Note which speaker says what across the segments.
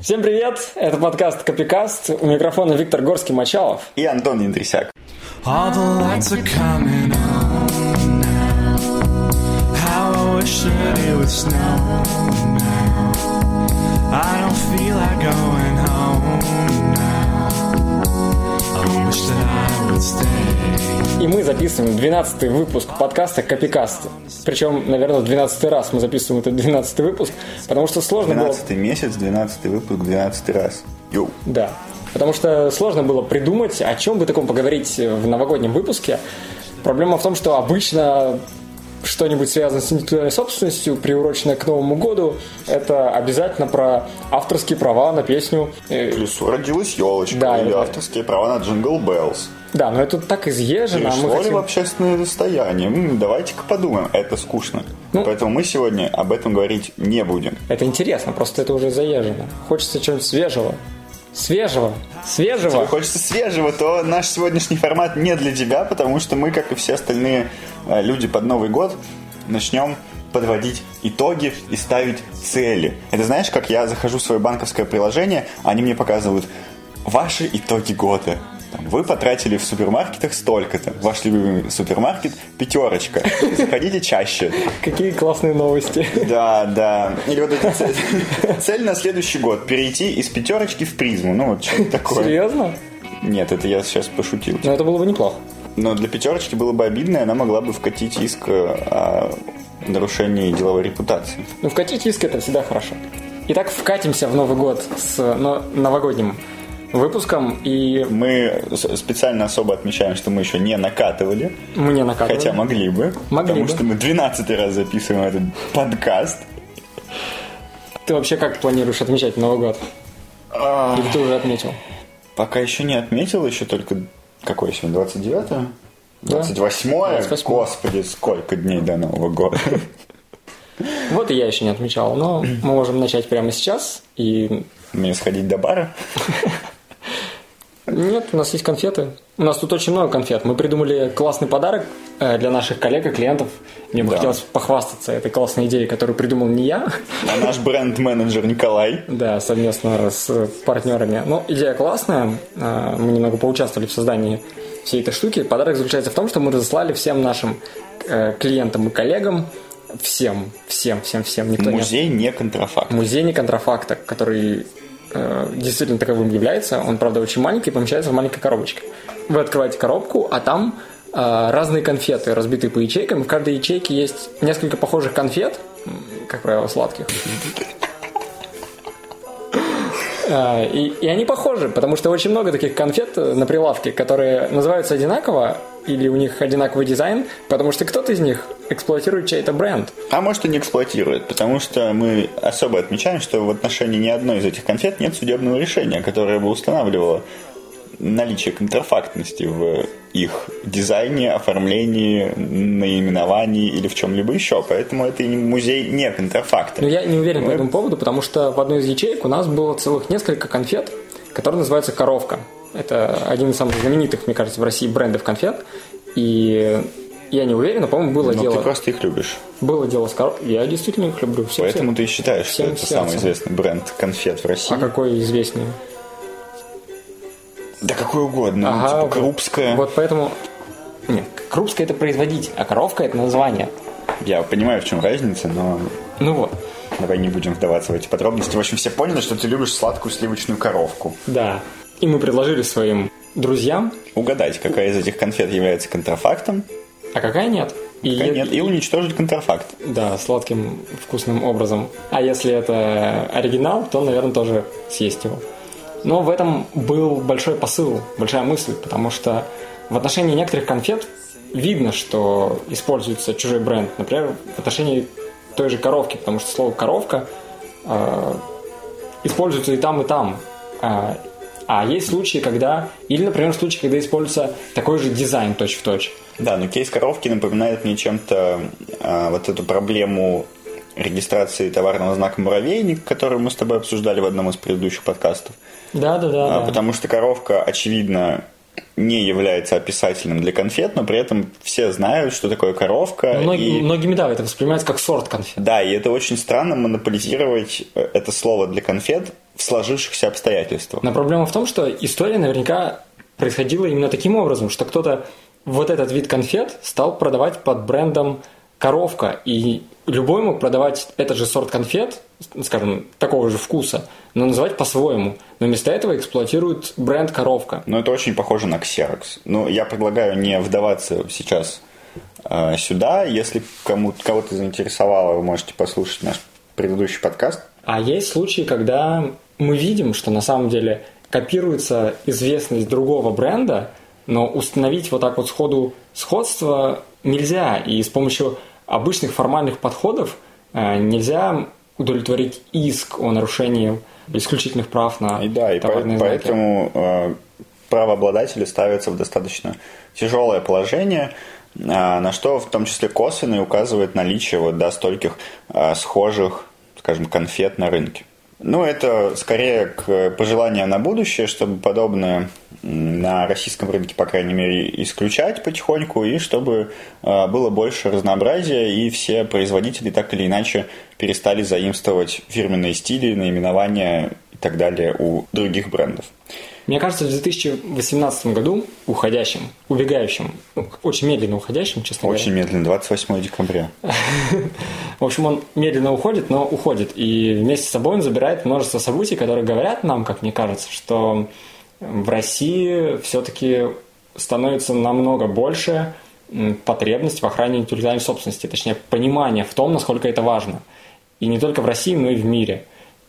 Speaker 1: Всем привет! Это подкаст Копикаст. У микрофона Виктор Горский-Мачалов.
Speaker 2: И Антон Интрисяк.
Speaker 3: All the lights are coming on now. How I wish that it would snow now. I don't feel like going home now.
Speaker 1: И мы записываем 12 выпуск подкаста Копикаст. Причем, наверное, в 12 раз мы записываем этот 12 выпуск, потому что сложно было...
Speaker 2: 12 месяц, 12 выпуск, 12 раз. Yo.
Speaker 1: Да. Потому что сложно было придумать, о чем бы таком поговорить в новогоднем выпуске. Проблема в том, что обычно что-нибудь связанное с интеллектуальной собственностью, приуроченное к Новому году, это обязательно про авторские права на песню. Э,
Speaker 2: Плюс родилась елочка
Speaker 1: Да,
Speaker 2: или
Speaker 1: это-
Speaker 2: авторские права на Jingle Bells.
Speaker 1: Да, но это так изъезжено, а мы
Speaker 2: Перешло ли
Speaker 1: хотим...
Speaker 2: в общественное достояние? Давайте-ка подумаем. Это скучно.
Speaker 1: Ну.
Speaker 2: Поэтому мы сегодня об этом говорить не будем.
Speaker 1: Это интересно, просто это уже заезжено. Хочется чего-нибудь свежего. Свежего. Свежего.
Speaker 2: Если хочется свежего, то наш сегодняшний формат не для тебя, потому что мы, как и все остальные э, люди под Новый год, начнем подводить итоги и ставить цели. Это знаешь, как я захожу в свое банковское приложение, они мне показывают ваши итоги года. Там, вы потратили в супермаркетах столько-то. Ваш любимый супермаркет – пятерочка. Заходите чаще.
Speaker 1: Какие классные новости.
Speaker 2: Да, да. Или вот эта цель, цель на следующий год – перейти из пятерочки в призму. Ну, вот что-то такое.
Speaker 1: Серьезно?
Speaker 2: Нет, это я сейчас пошутил.
Speaker 1: Ну, это было бы неплохо.
Speaker 2: Но для пятерочки было бы обидно, и она могла бы вкатить иск э, о нарушении деловой репутации.
Speaker 1: Ну, вкатить иск это всегда хорошо. Итак, вкатимся в Новый год с но- новогодним выпуском, и
Speaker 2: Мы специально особо отмечаем, что мы еще не накатывали,
Speaker 1: мы не накатываем.
Speaker 2: хотя могли бы,
Speaker 1: Могли
Speaker 2: потому
Speaker 1: бы.
Speaker 2: что мы 12 раз записываем этот подкаст.
Speaker 1: Ты вообще как планируешь отмечать Новый год? Или ты уже отметил?
Speaker 2: Пока еще не отметил, еще только... Какое сегодня? 29
Speaker 1: Да.
Speaker 2: 28-е?
Speaker 1: 28-е.
Speaker 2: Господи, сколько дней до Нового года.
Speaker 1: Вот и я еще не отмечал, но мы можем начать прямо сейчас. И
Speaker 2: Мне сходить до бара?
Speaker 1: нет, у нас есть конфеты. У нас тут очень много конфет. Мы придумали классный подарок э, для наших коллег и клиентов. Мне бы
Speaker 2: Да.
Speaker 1: хотелось похвастаться этой классной идеей, которую придумал не я,
Speaker 2: А наш бренд-менеджер Николай
Speaker 1: Да, совместно с э, партнерами. Ну, идея классная. А, Мы немного поучаствовали в создании всей этой штуки. Подарок заключается в том, что мы разослали всем нашим э, клиентам и коллегам, всем, всем, всем, всем, никто не
Speaker 2: музей не контрафакт.
Speaker 1: музей не контрафакта, который э, действительно таковым является. Он, правда, очень маленький, помещается в маленькой коробочке. Вы открываете коробку, а там э, разные конфеты, разбитые по ячейкам. В каждой ячейке есть несколько похожих конфет, как правило, сладких. А, И, и они похожи, потому что очень много таких конфет э, на прилавке, которые называются одинаково, или у них одинаковый дизайн, потому что кто-то из них эксплуатирует чей-то бренд.
Speaker 2: А может и не эксплуатирует, потому что мы особо отмечаем, что в отношении ни одной из этих конфет нет судебного решения, которое бы устанавливало наличие контрафактности в их дизайне, оформлении, наименовании или в чем-либо еще. Поэтому это и музей не контрафакта.
Speaker 1: Но я не уверен по
Speaker 2: Мы-
Speaker 1: этому поводу, потому что в одной из ячеек у нас было целых несколько конфет, которые называются «Коровка». Это один из самых знаменитых, мне кажется, в России брендов конфет. И я не уверен, но, по-моему, было
Speaker 2: Но
Speaker 1: дело,
Speaker 2: ты просто их любишь.
Speaker 1: было дело с коровкой. Я действительно их люблю. Все,
Speaker 2: Поэтому ты и считаешь, что
Speaker 1: всем
Speaker 2: это самый
Speaker 1: сердцем.
Speaker 2: известный бренд конфет в России.
Speaker 1: А какой известнее?
Speaker 2: Да какой угодно.
Speaker 1: Ага,
Speaker 2: типа
Speaker 1: вот-
Speaker 2: Крупская.
Speaker 1: Вот поэтому... Нет, Крупская это производитель, а коровка это название.
Speaker 2: Я понимаю, в чем разница, но
Speaker 1: Ну вот,
Speaker 2: Давай не будем вдаваться в эти подробности. В общем, все поняли, что ты любишь сладкую сливочную коровку.
Speaker 1: да. И мы предложили своим друзьям,
Speaker 2: Угадать, какая из этих конфет является контрафактом,
Speaker 1: а какая нет. И,
Speaker 2: какая нет, и уничтожить контрафакт.
Speaker 1: Да, сладким, вкусным образом. А если это оригинал, то, наверное, тоже съесть его. Но в этом был большой посыл, большая мысль, потому что в отношении некоторых конфет видно, что используется чужой бренд. Например, в отношении той же коровки, потому что слово коровка э, используется и там, и там. А, а есть случаи, когда... Или, например, случаи, когда используется такой же дизайн точь-в-точь.
Speaker 2: Да, но кейс коровки напоминает мне чем-то а, вот эту проблему регистрации товарного знака «Муравейник», которую мы с тобой обсуждали в одном из предыдущих подкастов.
Speaker 1: Да, да, да.
Speaker 2: А, Потому что коровка, очевидно, не является описательным для конфет, но при этом все знают, что такое коровка.
Speaker 1: Многие-
Speaker 2: и-
Speaker 1: Многими, да, это воспринимается как сорт конфет.
Speaker 2: Да, и это очень странно монополизировать э, это слово для конфет в сложившихся обстоятельствах.
Speaker 1: Но проблема в том, что история наверняка происходила именно таким образом, что кто-то вот этот вид конфет стал продавать под брендом коровка, и любой мог продавать этот же сорт конфет, скажем, такого же вкуса, но называть по-своему. Но вместо этого эксплуатируют бренд коровка.
Speaker 2: Но это очень похоже на Xerox. Ну, я предлагаю не вдаваться сейчас э, сюда. Если кому кого-то заинтересовало, вы можете послушать наш предыдущий подкаст.
Speaker 1: А есть случаи, когда мы видим, что на самом деле копируется известность другого бренда, но установить вот так вот сходу сходство нельзя. И с помощью обычных формальных подходов э, нельзя удовлетворить иск о нарушении исключительных прав на
Speaker 2: и да, и по-
Speaker 1: знаки.
Speaker 2: поэтому э, правообладатели ставятся в достаточно тяжелое положение, э, на что в том числе косвенно и указывает наличие вот, да, стольких э, схожих, скажем, конфет на рынке. Ну, это скорее к пожеланиям на будущее, чтобы подобное м, на российском рынке, по крайней мере, исключать потихоньку, и чтобы э, было больше разнообразия, и все производители так или иначе перестали заимствовать фирменные стили, наименования и так далее у других брендов.
Speaker 1: Мне кажется, в 2018 году уходящим, убегающим, очень медленно уходящим, честно
Speaker 2: Очень медленно, 28 декабря.
Speaker 1: В общем, он медленно уходит, но уходит. И вместе с собой он забирает множество событий, которые говорят нам, как мне кажется, что в России все-таки становится намного больше потребность в охране интеллектуальной собственности, точнее, понимание в том, насколько это важно. И не только в России, но и в мире.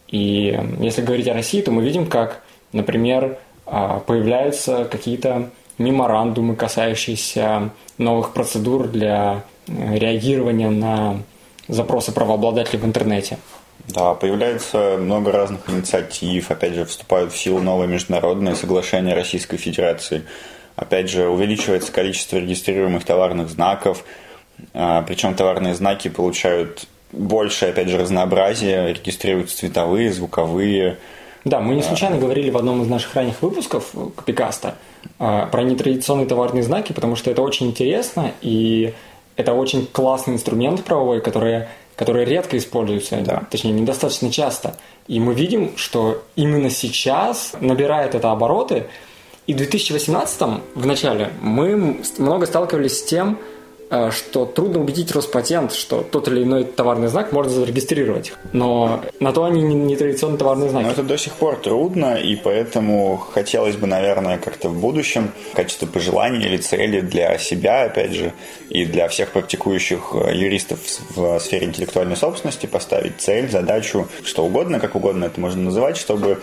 Speaker 1: И если говорить о России, то мы видим, как, например, а, появляются какие-то меморандумы, касающиеся новых процедур для реагирования на запросы правообладателей в интернете.
Speaker 2: Да, появляется много разных инициатив, опять же, вступают в силу новые международные соглашения Российской Федерации. Опять же, увеличивается количество регистрируемых товарных знаков, а, причем товарные знаки получают больше, опять же, разнообразие, регистрируются цветовые, звуковые.
Speaker 1: Да, мы не случайно говорили в одном из наших ранних выпусков э, Копикаста э, про нетрадиционные товарные знаки, потому что это очень интересно, и это очень классный инструмент правовой, который, который редко используется,
Speaker 2: Да.
Speaker 1: точнее, недостаточно часто. И мы видим, что именно сейчас набирает это обороты, и в 2018 в начале мы много сталкивались с тем, что трудно убедить Роспатент, что тот или иной товарный знак можно зарегистрировать. Но на то они не, не традиционные товарные знаки.
Speaker 2: Но это до сих пор трудно, и поэтому хотелось бы, наверное, как-то в будущем в качестве пожелания или цели для себя, опять же, и для всех практикующих э, юристов в сфере интеллектуальной собственности поставить цель, задачу, что угодно, как угодно это можно называть, чтобы э,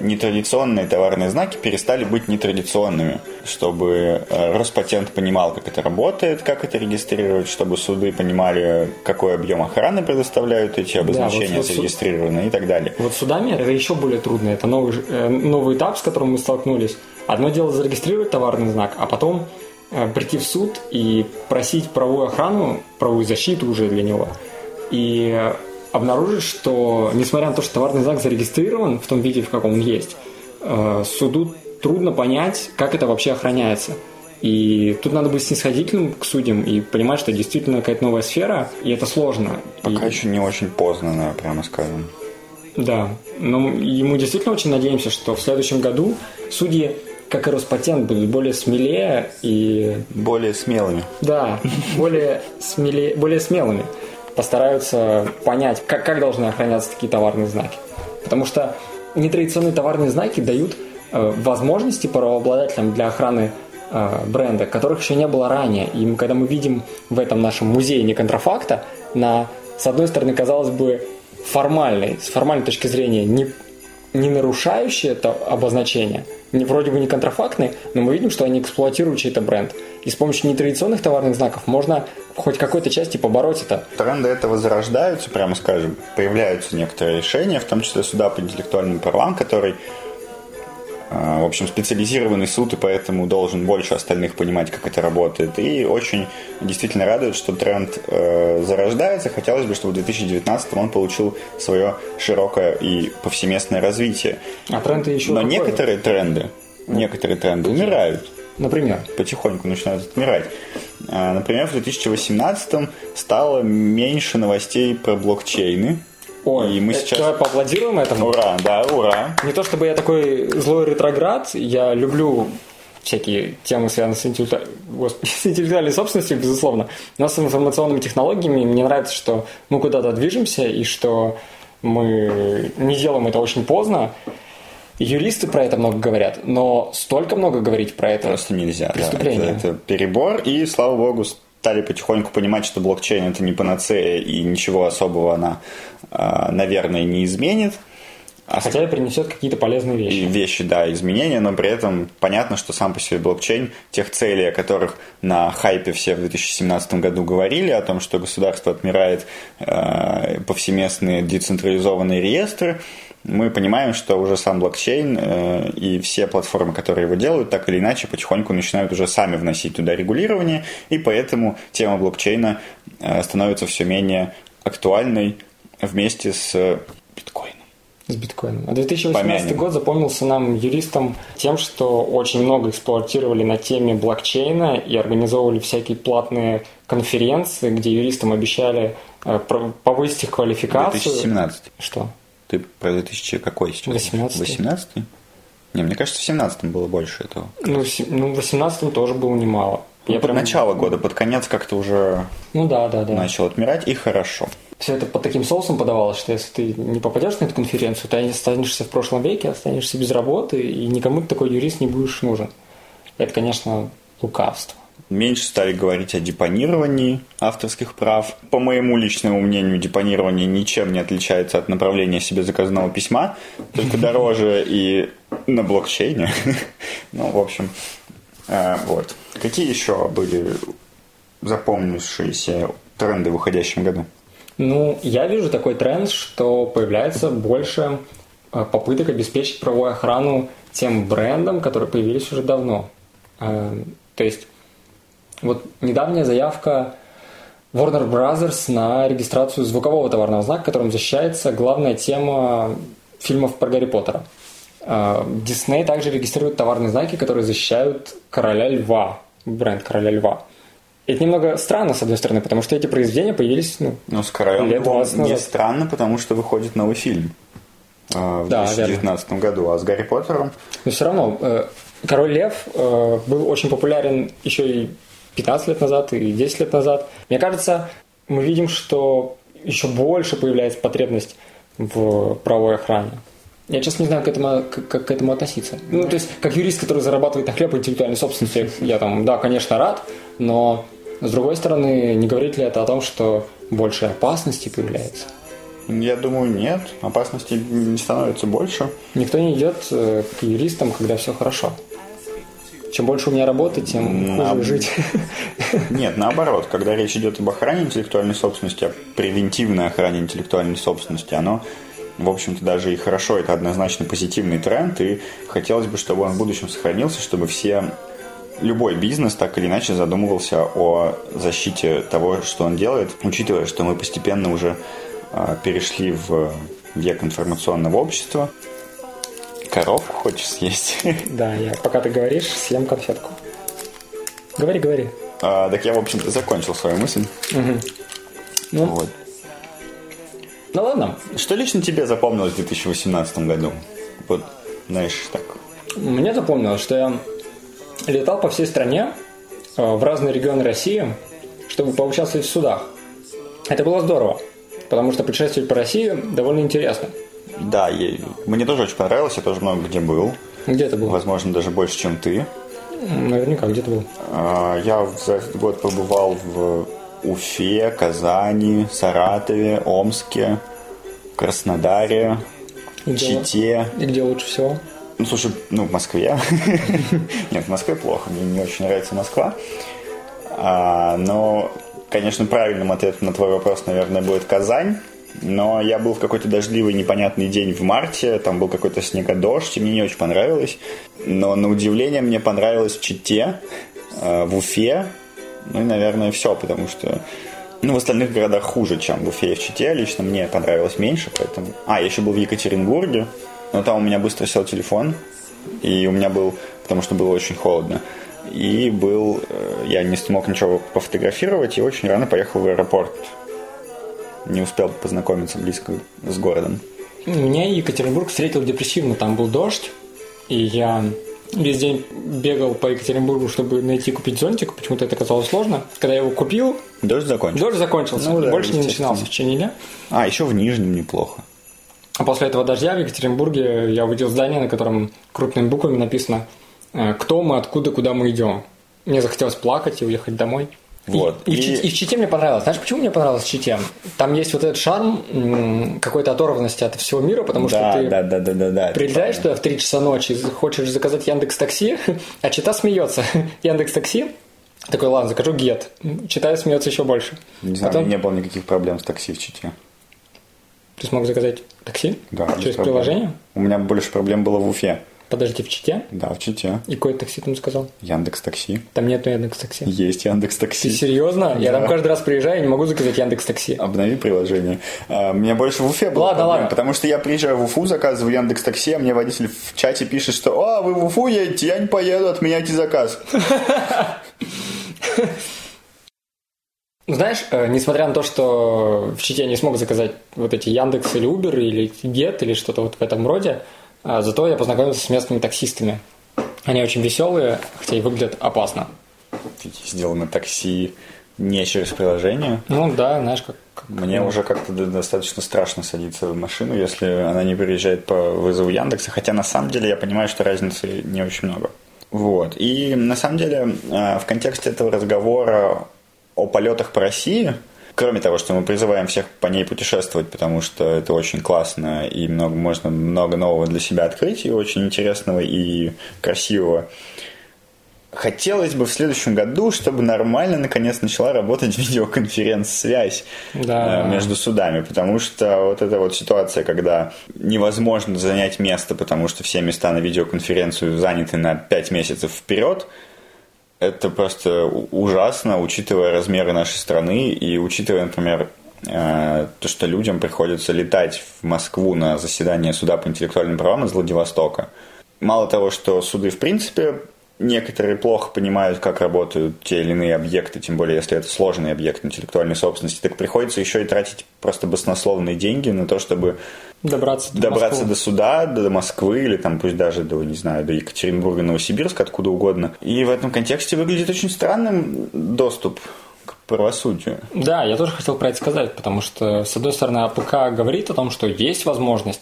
Speaker 2: нетрадиционные товарные знаки перестали быть нетрадиционными, чтобы э, Роспатент понимал, как это работает, как это регистрировать, чтобы суды понимали, какой объем охраны предоставляют эти обозначения
Speaker 1: вот суд-
Speaker 2: зарегистрированные и так далее.
Speaker 1: Вот судами это еще более трудно. Это новый, э, новый этап, с которым мы столкнулись. Одно дело зарегистрировать товарный знак, а потом э, прийти в суд и просить правовую охрану, правовую защиту уже для него. И обнаружить, что несмотря на то, что товарный знак зарегистрирован в том виде, в каком он есть, э, суду трудно понять, как это вообще охраняется. И тут надо быть снисходительным к судьям и понимать, что действительно какая-то новая сфера, и это сложно.
Speaker 2: Пока
Speaker 1: И-
Speaker 2: еще не очень поздно, да, прямо скажем.
Speaker 1: да, но и мы действительно очень надеемся, что в следующем году судьи, как и Роспатент, будут более смелее и,
Speaker 2: Более смелыми.
Speaker 1: да, более, смелее, более смелыми. Постараются понять, как, как должны охраняться такие товарные знаки. Потому что нетрадиционные товарные знаки дают э, возможности правообладателям для охраны э, бренда, которых еще не было ранее. И мы- когда мы видим в этом нашем музее неконтрафакта, на, с одной стороны, казалось бы, формальной, с формальной точки зрения, не, не нарушающие это обозначение, не, вроде бы не контрафактные, но мы видим, что они эксплуатируют чей-то бренд. И с помощью нетрадиционных товарных знаков можно хоть какой-то части побороть это.
Speaker 2: Тренды этого зарождаются, прямо скажем. Появляются некоторые решения, в том числе суда по интеллектуальным правам, который, э, в общем, специализированный суд, и поэтому должен больше остальных понимать, как это работает. И очень действительно радует, что тренд э, зарождается. Хотелось бы, чтобы в 2019 он получил свое широкое и повсеместное развитие.
Speaker 1: А тренды еще
Speaker 2: Но
Speaker 1: какой?
Speaker 2: некоторые тренды, некоторые тренды умирают.
Speaker 1: Например,
Speaker 2: потихоньку начинают отмирать. А, Например, в 2018 стало меньше новостей про блокчейны.
Speaker 1: Ой,
Speaker 2: и мы
Speaker 1: э,
Speaker 2: сейчас...
Speaker 1: Давай поаплодируем этому.
Speaker 2: Ура, да, ура.
Speaker 1: Не то чтобы я такой злой ретроград, я люблю всякие темы, связанные с, интеллекту... Господи, с интеллектуальной собственностью, безусловно. Но с информационными технологиями мне нравится, что мы куда-то движемся и что мы не делаем это очень поздно. Юристы про это много говорят, но столько много говорить про это
Speaker 2: Просто нельзя. да.
Speaker 1: Преступление.
Speaker 2: Это, это перебор, и, слава богу, стали потихоньку понимать, что блокчейн это не панацея, и ничего особого она, а, наверное, не изменит. А
Speaker 1: хотя и принесет какие-то полезные вещи.
Speaker 2: вещи, да, изменения, но при этом понятно, что сам по себе блокчейн, тех целей, о которых на хайпе все в 2017 году говорили, о том, что государство отмирает э, повсеместные децентрализованные реестры, мы понимаем, что уже сам блокчейн э, и все платформы, которые его делают, так или иначе потихоньку начинают уже сами вносить туда регулирование, и поэтому тема блокчейна э, становится все менее актуальной вместе с биткоином.
Speaker 1: С биткоином. А 2018
Speaker 2: Помянем.
Speaker 1: год запомнился нам юристам тем, что очень много эксплуатировали на теме блокчейна и организовывали всякие платные конференции, где юристам обещали э, повысить их квалификацию.
Speaker 2: 2017.
Speaker 1: Что?
Speaker 2: Ты про 2000 какой сейчас?
Speaker 1: 18.
Speaker 2: 18 Не, мне кажется, в 17 было больше этого.
Speaker 1: Ну, в ну, в 18 тоже было немало.
Speaker 2: Ну,
Speaker 1: Я
Speaker 2: под
Speaker 1: прям-
Speaker 2: начало года, под конец как-то уже
Speaker 1: Ну да, да, да.
Speaker 2: начал отмирать, и хорошо.
Speaker 1: Все это под таким соусом подавалось, что если ты не попадешь на эту конференцию, ты останешься в прошлом веке, останешься без работы, и никому ты такой юрист не будешь нужен. Это, конечно, лукавство.
Speaker 2: Меньше стали говорить о депонировании авторских прав. По моему личному мнению, депонирование ничем не отличается от направления себе заказанного письма, только дороже и на блокчейне. Ну, в общем, э, вот. Какие еще были запомнившиеся тренды в уходящем году?
Speaker 1: Ну, я вижу такой тренд, что появляется больше э, попыток обеспечить правовую охрану тем брендам, которые появились уже давно. Э, То есть, вот недавняя заявка Warner Brothers на регистрацию звукового товарного знака, которым защищается главная тема фильмов про Гарри Поттера. Дисней также регистрирует товарные знаки, которые защищают короля льва, бренд короля льва. Это немного странно, с одной стороны, потому что эти произведения появились ну,
Speaker 2: Ну, с королем
Speaker 1: Лет
Speaker 2: Львом
Speaker 1: 20
Speaker 2: не
Speaker 1: назад.
Speaker 2: странно, потому что выходит новый фильм э, в
Speaker 1: Да,
Speaker 2: 2019 году, а с Гарри Поттером
Speaker 1: Но все равно, э, Король Лев э, был очень популярен еще и 15 лет назад, и 10 лет назад. Мне кажется, мы видим, что еще больше появляется потребность в правовой охране. Я честно не знаю, как к этому, как, как к этому относиться. Ну, то есть, как юрист, который зарабатывает на хлеб интеллектуальной собственности, я там, да, конечно, рад, но с другой стороны, не говорит ли это о том, что больше опасностей появляется?
Speaker 2: Я думаю, нет. Опасности не становится больше.
Speaker 1: Никто не идет э, к юристам, когда все хорошо. Чем больше у меня работы, тем
Speaker 2: На-
Speaker 1: хуже жить.
Speaker 2: Нет, наоборот, когда речь идет об охране интеллектуальной собственности, о превентивной охране интеллектуальной собственности, оно, в общем-то, даже и хорошо, это однозначно позитивный тренд, и хотелось бы, чтобы он в будущем сохранился, чтобы все любой бизнес так или иначе задумывался о защите того, что он делает, учитывая, что мы постепенно уже а, перешли в век информационного общества. Коровку хочешь съесть?
Speaker 1: Да, я, пока ты говоришь, съем конфетку. Говори, говори.
Speaker 2: А, Так я, в общем-то, закончил свою мысль.
Speaker 1: Ну,
Speaker 2: Вот.
Speaker 1: ну ладно.
Speaker 2: Что лично тебе запомнилось в 2018 году? Вот, знаешь, так.
Speaker 1: Мне запомнилось, что я летал по всей стране э, в разные регионы России, чтобы поучаствовать в судах. Это было здорово, потому что путешествовать по России довольно интересно.
Speaker 2: Да, я- мне тоже очень понравилось, я тоже много где был.
Speaker 1: Где ты был?
Speaker 2: Возможно, даже больше, чем ты.
Speaker 1: Наверняка, где ты был?
Speaker 2: А, Я за этот год побывал в Уфе, Казани, Саратове, Омске, Краснодаре,
Speaker 1: И где-
Speaker 2: Чите.
Speaker 1: И где лучше всего?
Speaker 2: Ну, слушай, ну, в Москве. Нет, в Москве плохо, мне не очень нравится Москва. А, но, конечно, правильным ответом на твой вопрос, наверное, будет Казань. Но я был в какой-то дождливый, непонятный день в марте, там был какой-то снегодождь, и мне не очень понравилось. Но, на удивление, мне понравилось в Чите, э, в Уфе, ну и, наверное, все, потому что ну, в остальных городах хуже, чем в Уфе и в Чите. Лично мне понравилось меньше, поэтому... А, я еще был в Екатеринбурге, но там у меня быстро сел телефон, и у меня был... Потому что было очень холодно. И был... э, Я не смог ничего пофотографировать, и очень рано поехал в аэропорт. Не успел познакомиться близко с городом.
Speaker 1: Меня Екатеринбург встретил депрессивно. Там был дождь, и я весь день бегал по Екатеринбургу, чтобы найти купить зонтик. Почему-то это казалось сложно. Когда я его купил,
Speaker 2: Дождь закончился.
Speaker 1: дождь закончился.
Speaker 2: Ну да,
Speaker 1: Больше не начинался в течение дня.
Speaker 2: А, еще в Нижнем неплохо.
Speaker 1: А после этого дождя в Екатеринбурге я увидел здание, на котором крупными буквами написано э, «Кто мы, откуда, куда мы идем». Мне захотелось плакать и уехать домой. И-
Speaker 2: Вот.
Speaker 1: И, в
Speaker 2: И-
Speaker 1: Чите, и в Чите мне понравилось. Знаешь, почему мне понравилось в Чите? Там есть вот этот шарм какой-то оторванности от всего мира, потому
Speaker 2: да,
Speaker 1: что ты
Speaker 2: да, да, да, да, да.
Speaker 1: прилетаешь туда в 3 часа ночи, хочешь заказать Яндекс Такси, а Чита смеется. Яндекс Такси. Такой, ладно, закажу гет. Читаю, смеется еще больше.
Speaker 2: Не знаю,
Speaker 1: Потом
Speaker 2: не было никаких проблем с такси в Чите.
Speaker 1: ты смог заказать такси
Speaker 2: Да,
Speaker 1: через
Speaker 2: проблем.
Speaker 1: приложение.
Speaker 2: У меня больше проблем было в Уфе.
Speaker 1: Подожди, в Чите.
Speaker 2: Да, в Чите.
Speaker 1: И какое такси там заказал?
Speaker 2: Яндекс Такси.
Speaker 1: Там нету Яндекс Такси.
Speaker 2: Есть Яндекс
Speaker 1: Ты
Speaker 2: Такси.
Speaker 1: серьезно? Я
Speaker 2: Да.
Speaker 1: там каждый раз приезжаю не могу заказать Яндекс Такси.
Speaker 2: Обнови приложение. А, Мне больше в Уфе было
Speaker 1: Ладно,
Speaker 2: проблем,
Speaker 1: ладно.
Speaker 2: потому что я приезжаю в Уфу, заказываю Яндекс Такси, а мне водитель в чате пишет, что «А, вы в Уфу едете? Я не поеду, отменяйте заказ».
Speaker 1: Знаешь, э, несмотря на то, что в Чите я не смог заказать вот эти Яндекс или Uber или Get или что-то вот в этом роде, зато я познакомился с местными таксистами. Они очень веселые, хотя и выглядят опасно.
Speaker 2: Ездил на такси не через приложение.
Speaker 1: Ну да, знаешь, как... как-
Speaker 2: Мне уже как-то достаточно страшно садиться в машину, если она не приезжает по вызову Яндекса, хотя на самом деле я понимаю, что разницы не очень много. Вот. И на самом деле э, в контексте этого разговора о полетах по России, кроме того, что мы призываем всех по ней путешествовать, потому что это очень классно и много, можно много нового для себя открыть, и очень интересного и красивого, Хотелось бы в следующем году, чтобы нормально наконец начала работать видеоконференц-связь
Speaker 1: Да.
Speaker 2: э, между судами, потому что вот эта вот ситуация, когда невозможно занять место, потому что все места на видеоконференцию заняты на 5 месяцев вперед, это просто ужасно, учитывая размеры нашей страны и учитывая, например, э, то, что людям приходится летать в Москву на заседание суда по интеллектуальным правам из Владивостока. Мало того, что суды в принципе некоторые плохо понимают, как работают те или иные объекты, тем более если это сложный объект интеллектуальной собственности, так приходится еще и тратить просто баснословные деньги на то, чтобы
Speaker 1: Добраться до
Speaker 2: добраться
Speaker 1: Москвы.
Speaker 2: до суда, до Москвы или там пусть даже до, не знаю, до Екатеринбурга, Новосибирска, откуда угодно. И в этом контексте выглядит очень странным доступ к правосудию.
Speaker 1: Да, я тоже хотел про это сказать, потому что, с одной стороны, АПК говорит о том, что есть возможность,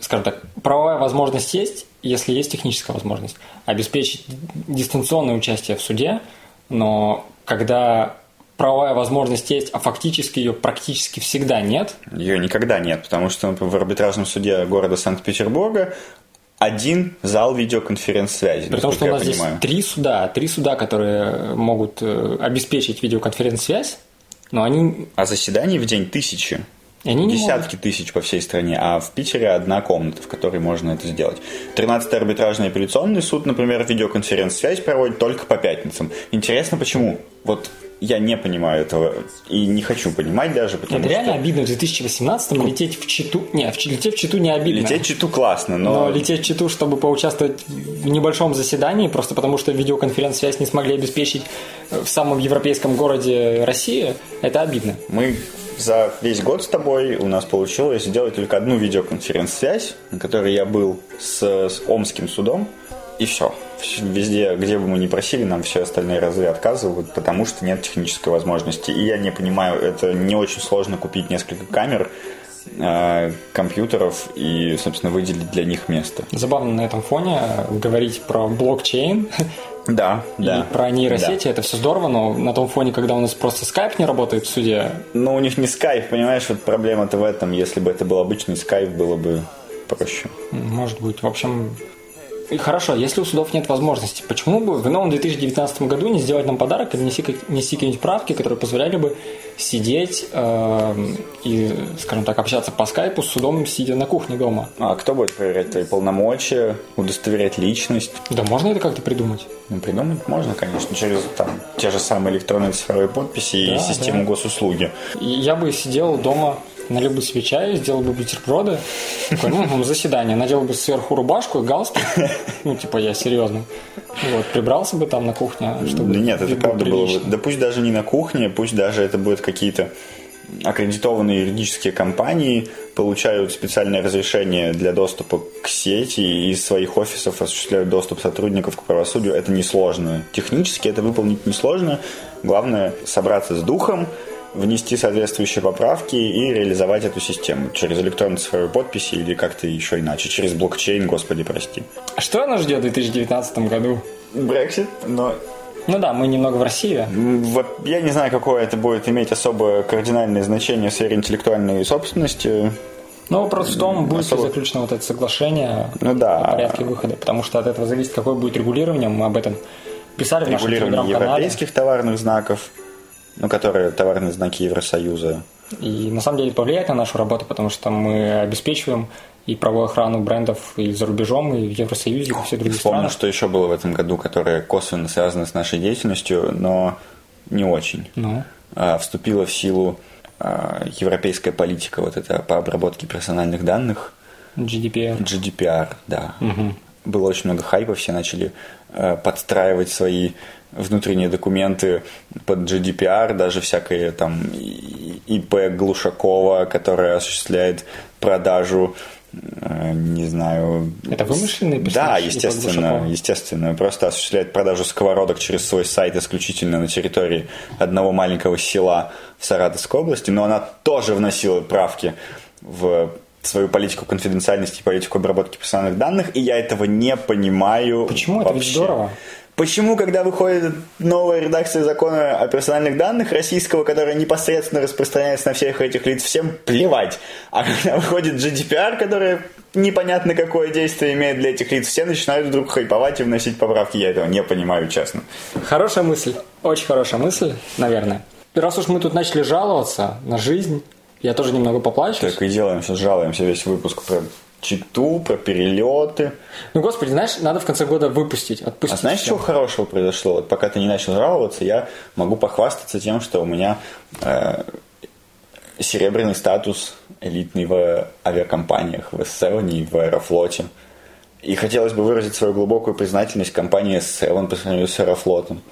Speaker 1: скажем так, правовая возможность есть, если есть техническая возможность, обеспечить дистанционное участие в суде, но когда правовая возможность есть, а фактически ее практически всегда нет,
Speaker 2: Ее никогда нет, потому что например, в арбитражном суде города Санкт-Петербурга один зал видеоконференц-связи,
Speaker 1: при том, что у нас здесь три суда, три суда, которые могут э, обеспечить видеоконференц-связь, но они,
Speaker 2: А заседаний в день тысячи.
Speaker 1: Они не могут.
Speaker 2: Десятки тысяч по всей стране, а в Питере одна комната, в которой можно это сделать. 13-й арбитражный апелляционный суд, например, видеоконференц-связь проводит только по пятницам. Интересно, почему? Вот я не понимаю этого и не хочу понимать даже, потому
Speaker 1: Это реально
Speaker 2: что
Speaker 1: обидно в 2018-м лететь в Читу. Нет, в лететь в Читу не обидно.
Speaker 2: лететь читу классно, но,
Speaker 1: Но лететь в Читу, чтобы поучаствовать в небольшом заседании, просто потому что видеоконференц-связь не смогли обеспечить э, в самом европейском городе России, это обидно.
Speaker 2: мы за весь год с тобой у нас получилось сделать только одну видеоконференц-связь, на которой я был с, с Омским судом, и все. Везде, где бы мы ни просили, нам все остальные разы отказывают, потому что нет технической возможности. И я не понимаю, это не очень сложно купить несколько камер, компьютеров и, собственно, выделить для них место.
Speaker 1: Забавно на этом фоне э, говорить про блокчейн
Speaker 2: Да, да.
Speaker 1: и про нейросети, это все здорово, но на том фоне, когда у нас просто скайп не работает в суде,
Speaker 2: Но у них не скайп, понимаешь, вот проблема-то в этом. Если бы это был обычный скайп, было бы проще.
Speaker 1: может быть, в общем... И хорошо, если у судов нет возможности, почему бы в новом 2019 году не сделать нам подарок и внести, внести какие-нибудь правки, которые позволяли бы сидеть э, и, скажем так, общаться по скайпу с судом, сидя на кухне дома?
Speaker 2: А кто будет проверять твои полномочия, удостоверять личность?
Speaker 1: Да можно это как-то придумать?
Speaker 2: Ну, придумать можно, конечно, через там, те же самые электронные цифровые подписи и
Speaker 1: Да,
Speaker 2: систему
Speaker 1: да.
Speaker 2: госуслуги.
Speaker 1: И я бы сидел дома, налил бы себе чай, сделал бы бутерброды, такой, ну, заседание, надел бы сверху рубашку и галстук, ну, типа, я серьезно. Вот, прибрался бы там на кухне, чтобы...
Speaker 2: Да нет, это правда было бы. Да пусть даже не на кухне, пусть даже это будут какие-то аккредитованные юридические компании получают специальное разрешение для доступа к сети и из своих офисов осуществляют доступ сотрудников к правосудию. Это несложно. Технически это выполнить несложно. Главное собраться с духом, внести соответствующие поправки и реализовать эту систему через электронную цифровую подпись или как-то еще иначе, через блокчейн, господи, прости.
Speaker 1: А что нас ждет в 2019 году?
Speaker 2: Брексит, но
Speaker 1: Ну да, мы немного в России.
Speaker 2: вот я не знаю, какое это будет иметь особое кардинальное значение в сфере интеллектуальной собственности.
Speaker 1: Но вопрос в том, будет ли
Speaker 2: особо-
Speaker 1: заключено вот это соглашение
Speaker 2: Ну да.
Speaker 1: о порядке выхода, потому что от этого зависит, какое будет регулирование. Мы об этом писали в нашем
Speaker 2: Регулирование европейских товарных знаков, ну, которые товарные знаки Евросоюза.
Speaker 1: И на самом деле это повлияет на нашу работу, потому что мы обеспечиваем и правовую охрану брендов и за рубежом, и в Евросоюзе, и во всех других
Speaker 2: Вспомнил,
Speaker 1: странах.
Speaker 2: что еще было в этом году, которое косвенно связано с нашей деятельностью, но не очень.
Speaker 1: Ну,
Speaker 2: А, Вступила в силу а, европейская политика вот эта по обработке персональных данных,
Speaker 1: GDPR.
Speaker 2: GDPR, да. Было очень много хайпа, все начали э, подстраивать свои внутренние документы под GDPR, даже всякое там ИП Глушакова, которая осуществляет продажу, э, не знаю...
Speaker 1: Это вымышленный
Speaker 2: Да,
Speaker 1: персонаж ИП
Speaker 2: естественно, естественно. Просто осуществляет продажу сковородок через свой сайт исключительно на территории одного маленького села в Саратовской области, но она тоже вносила правки в свою политику конфиденциальности и политику обработки персональных данных, и я этого не понимаю
Speaker 1: Почему? Это ведь
Speaker 2: вообще.
Speaker 1: здорово.
Speaker 2: Почему, когда выходит новая редакция закона о персональных данных российского, которая непосредственно распространяется на всех этих лиц, всем плевать. А когда выходит GDPR, который непонятно какое действие имеет для этих лиц, все начинают вдруг хайповать и вносить поправки. Я этого не понимаю, честно.
Speaker 1: Хорошая мысль. Очень хорошая мысль, наверное. И раз уж мы тут начали жаловаться на жизнь, я тоже немного поплачусь.
Speaker 2: Так и делаем, сейчас жалуемся весь выпуск про читу, про перелеты.
Speaker 1: Ну, господи, знаешь, надо в конце года выпустить, отпустить.
Speaker 2: А знаешь,
Speaker 1: всё.
Speaker 2: чего хорошего произошло? Вот пока ты не начал жаловаться, я могу похвастаться тем, что у меня э, серебряный статус элитный в авиакомпаниях, в S7 и в Аэрофлоте. И хотелось бы выразить свою глубокую признательность компании S7 по сравнению с Аэрофлотом.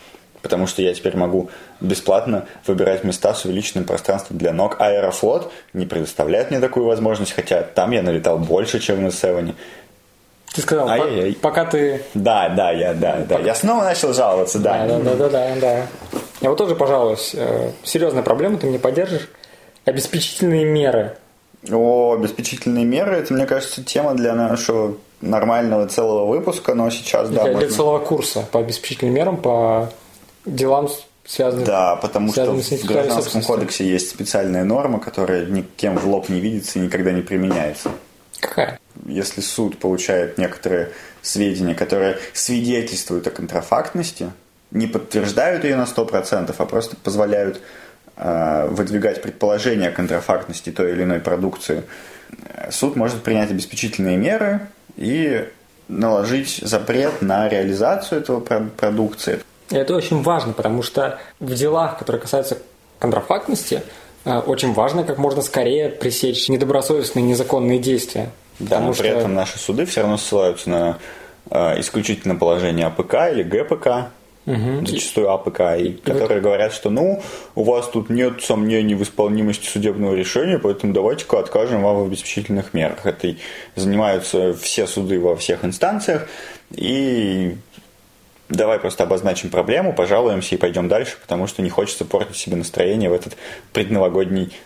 Speaker 2: Потому что я теперь могу бесплатно выбирать места с увеличенным пространством для ног. Аэрофлот не предоставляет мне такую возможность, хотя там я налетал больше, чем на S7.
Speaker 1: Ты сказал, по- пока ты...
Speaker 2: Да, да, я, да, да. Я снова начал жаловаться, да.
Speaker 1: Да, да, да, да, да. Я вот тоже пожалуюсь. Э, Серьезная проблема, ты мне поддержишь? Обеспечительные меры.
Speaker 2: О, обеспечительные меры, это, мне кажется, тема для нашего нормального целого выпуска, но сейчас, да,
Speaker 1: для, для
Speaker 2: можно-
Speaker 1: целого курса по обеспечительным мерам, по делам, связанным
Speaker 2: Да, потому что
Speaker 1: связанным
Speaker 2: в Гражданском кодексе есть специальная норма, которая никем в лоб не видится и никогда не применяется.
Speaker 1: Какая?
Speaker 2: Если суд получает некоторые сведения, которые свидетельствуют о контрафактности, не подтверждают ее на 100%, а просто позволяют э, выдвигать предположения о контрафактности той или иной продукции, суд может принять обеспечительные меры и наложить запрет на реализацию этого про- продукции.
Speaker 1: И это очень важно, потому что в делах, которые касаются контрафактности, э, очень важно как можно скорее пресечь недобросовестные незаконные действия.
Speaker 2: Да, но
Speaker 1: Потому
Speaker 2: при
Speaker 1: что-
Speaker 2: этом наши суды все равно ссылаются на э, исключительно положение АПК или ГПК, зачастую АПК, и, которые говорят, что ну, у вас тут нет сомнений в исполнимости судебного решения, поэтому давайте-ка откажем вам в обеспечительных мерах. Этой занимаются все суды во всех инстанциях, и давай просто обозначим проблему, пожалуемся и пойдем дальше, потому что не хочется портить себе настроение в этот предновогодний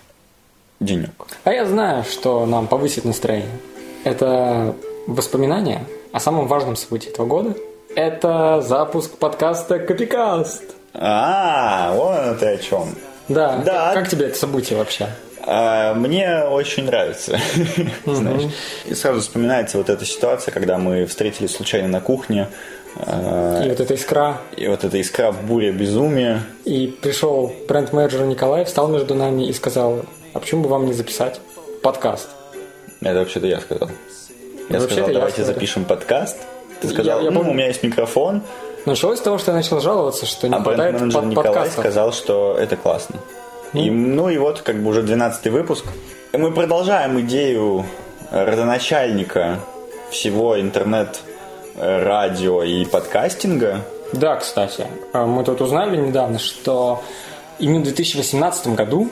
Speaker 2: денек.
Speaker 1: А я знаю, что нам повысит настроение. Это воспоминания о самом важном событии этого года. Это запуск подкаста Копикаст.
Speaker 2: А, вон ты о чем.
Speaker 1: Да.
Speaker 2: Да.
Speaker 1: Как тебе это событие вообще?
Speaker 2: А, Мне очень нравится. Знаешь. И сразу вспоминается вот эта ситуация, когда мы встретились случайно на кухне, а,
Speaker 1: И вот эта искра.
Speaker 2: и вот эта искра в буре безумия.
Speaker 1: И пришел бренд-менеджер Николай, встал между нами и сказал, а почему бы вам не записать подкаст?
Speaker 2: Это вообще-то я сказал. Я сказал, давайте запишем подкаст. Ты сказал,
Speaker 1: я
Speaker 2: ну,
Speaker 1: помню.
Speaker 2: у меня есть микрофон,
Speaker 1: Началось с того, что я начал жаловаться, что не
Speaker 2: а
Speaker 1: хватает
Speaker 2: бренд-менеджер
Speaker 1: под-
Speaker 2: Николай
Speaker 1: подкастов.
Speaker 2: сказал, что это классно. И, ну и вот как бы уже 12 выпуск. И мы продолжаем идею родоначальника всего интернет, э, радио и подкастинга.
Speaker 1: Да, кстати, а мы тут узнали недавно, что именно в 2018 году